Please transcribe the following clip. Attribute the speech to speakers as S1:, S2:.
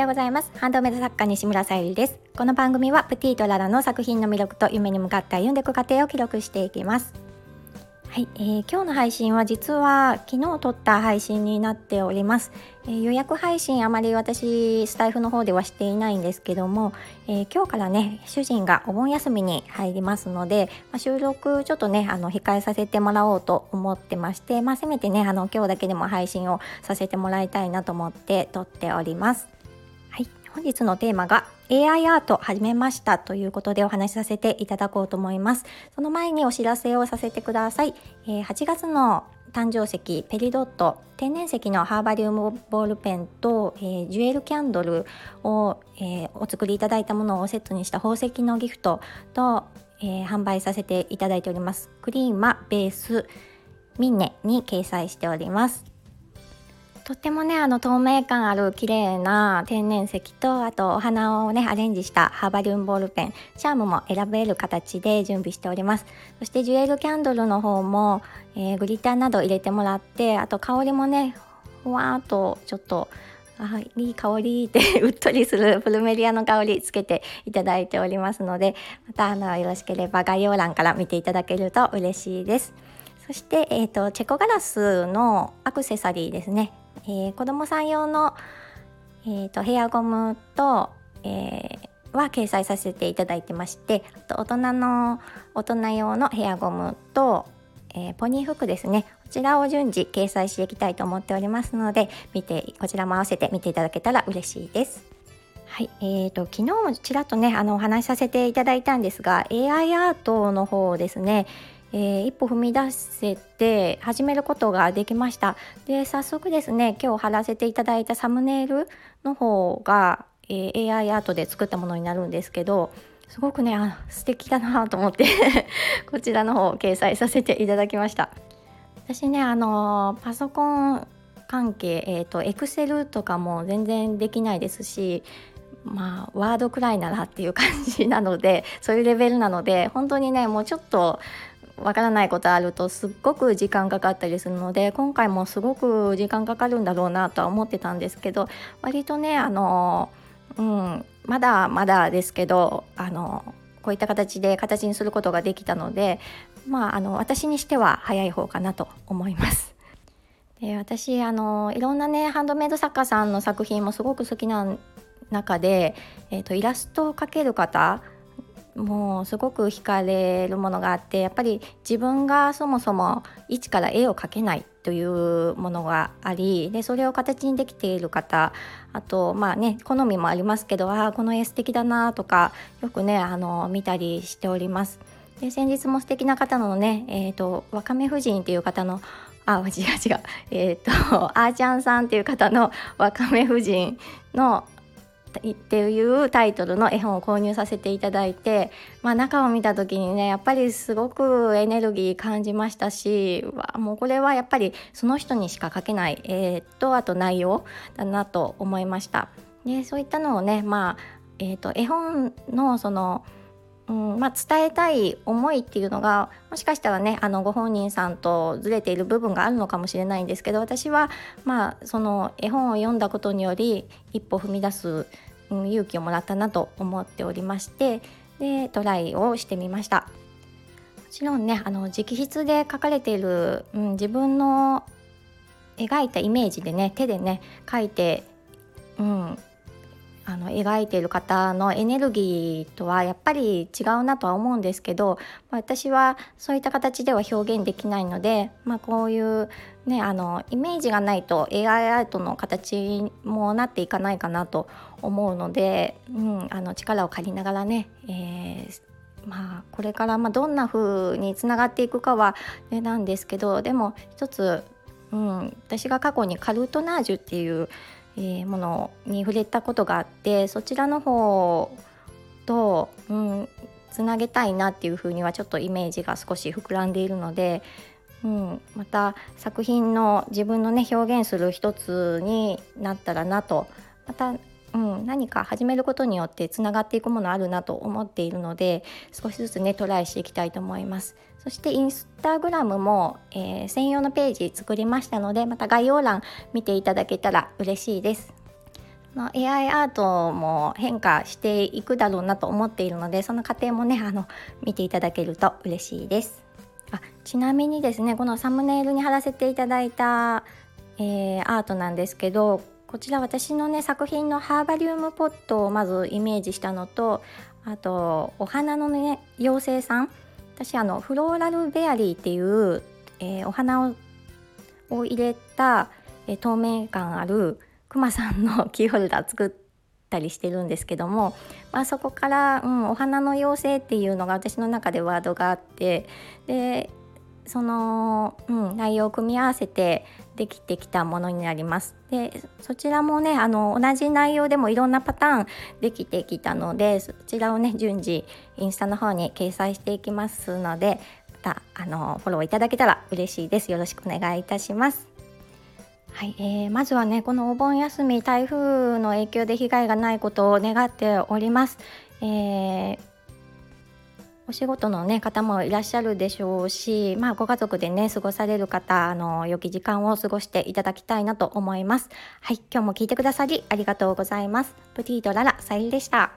S1: ようございます。ハンドメイド作家西村さゆりです。この番組はプティとララの作品の魅力と夢に向かって歩んでいく過程を記録していきます。はい、えー、今日の配信は実は昨日撮った配信になっております、えー、予約配信あまり私スタイフの方ではしていないんですけども、えー、今日からね主人がお盆休みに入りますので、まあ、収録ちょっとねあの控えさせてもらおうと思ってまして、まあ、せめてねあの今日だけでも配信をさせてもらいたいなと思って撮っております。本日のテーマが AI アート始めましたということでお話しさせていただこうと思います。その前にお知らせをさせてください。えー、8月の誕生石ペリドット天然石のハーバリウムボールペンと、えー、ジュエルキャンドルを、えー、お作りいただいたものをセットにした宝石のギフトと、えー、販売させていただいておりますクリーマベースミンネに掲載しておりますとってもねあの透明感ある綺麗な天然石とあとお花をねアレンジしたハーバリウムボールペンチャームも選べる形で準備しております。そしてジュエルキャンドルの方も、えー、グリッターなど入れてもらってあと香りもねふわーっとちょっとあいい香りって うっとりするプルメリアの香りつけていただいておりますのでまたあのよろしければ概要欄から見ていただけると嬉しいです。そして、えーとチェコガラスのアクセサリーですね。えー、子供さん用の、えーと、ヘアゴムと、えー、は掲載させていただいてましてあと大人の大人用のヘアゴムと、えー、ポニー服ですねこちらを順次掲載していきたいと思っておりますので見てこちらも合わせて見ていただけたら嬉しいです。はい、えーと、昨日もちらっとねあのお話しさせていただいたんですが AI アートの方ですねえー、一歩踏み出せて始めることができました。で早速ですね今日貼らせていただいたサムネイルの方が、えー、AI アートで作ったものになるんですけどすごくねあ素敵だなと思って こちらの方を掲載させていただきました。私ねあのパソコン関係えっ、ー、とエクセルとかも全然できないですしまあワードくらいならっていう感じなのでそういうレベルなので本当にねもうちょっとわからないことあるとすっごく時間かかったりするので今回もすごく時間かかるんだろうなとは思ってたんですけど割とねあの、うん、まだまだですけどあのこういった形で形にすることができたのでまああの私にしては早い方かなと思います。で私あのいろんなねハンドメイド作家さんの作品もすごく好きな中で、えーとイラストを描ける方もうすごく惹かれるものがあってやっぱり自分がそもそも一から絵を描けないというものがありでそれを形にできている方あとまあね好みもありますけどああこの絵素敵だなとかよくねあの見たりしております。で先日も素敵な方のね、えーと、わかめ夫人っていう方のあ違う違うえっ、ー、とあーちゃんさんっていう方のわかめ夫人のっていうタイトルの絵本を購入させていただいて、まあ、中を見た時にねやっぱりすごくエネルギー感じましたしわもうこれはやっぱりその人にしか描けない絵とあと内容だなと思いました。でそういったのをね、まあえーと、絵本のそのうん。まあ、伝えたい思いっていうのがもしかしたらねあのご本人さんとずれている部分があるのかもしれないんですけど私はまあその絵本を読んだことにより一歩踏み出すうん、勇気をもらったなと思っておりましてでトライをしてみました。もちろんねあの直筆で書かれている、うん、自分の描いたイメージでね手でね書いて、うん、あの描いている方のエネルギーとはやっぱり違うなとは思うんですけど、まあ、私はそういった形では表現できないので、まあ、こういうねあのイメージがないと AI アートの形もなっていかないかなと思うので、うん、あの力を借りながらね、えーまあ、これからまどんな風につながっていくかは、ね、なんですけどでも一つ、うん、私が過去にカルトナージュっていうえー、ものに触れたことがあってそちらの方と、うん、つなげたいなっていうふうにはちょっとイメージが少し膨らんでいるので、うん、また作品の自分のね表現する一つになったらなと。またうん、何か始めることによってつながっていくものあるなと思っているので少しずつねトライしていきたいと思いますそしてインスタグラムも、えー、専用のページ作りましたのでまた概要欄見ていただけたら嬉しいですの AI アートも変化していくだろうなと思っているのでその過程もねあの見ていただけると嬉しいです。あちなみにですねこのサムネイルに貼らせていただいた、えー、アートなんですけどこちら私のね作品のハーバリウムポットをまずイメージしたのとあとお花のね妖精さん。私あのフローラルベアリーっていう、えー、お花を入れた、えー、透明感あるくまさんのキーホルダー作ったりしてるんですけども、まあ、そこから、うん、お花の妖精っていうのが私の中でワードがあってでその、うん、内容を組み合わせてできてきたものになります。でそちらもねあの同じ内容でもいろんなパターンできてきたのでそちらをね順次インスタの方に掲載していきますのでまたあのフォローいただけたら嬉しいです。よろしくお願いいたします。はい、えー、まずはねこのお盆休み台風の影響で被害がないことを願っております。えーお仕事の、ね、方もいらっしゃるでしょうし、まあ、ご家族でね過ごされる方あの良き時間を過ごしていただきたいなと思います。はい、今日も聞いてくださりありがとうございます。プティートララさゆりでした。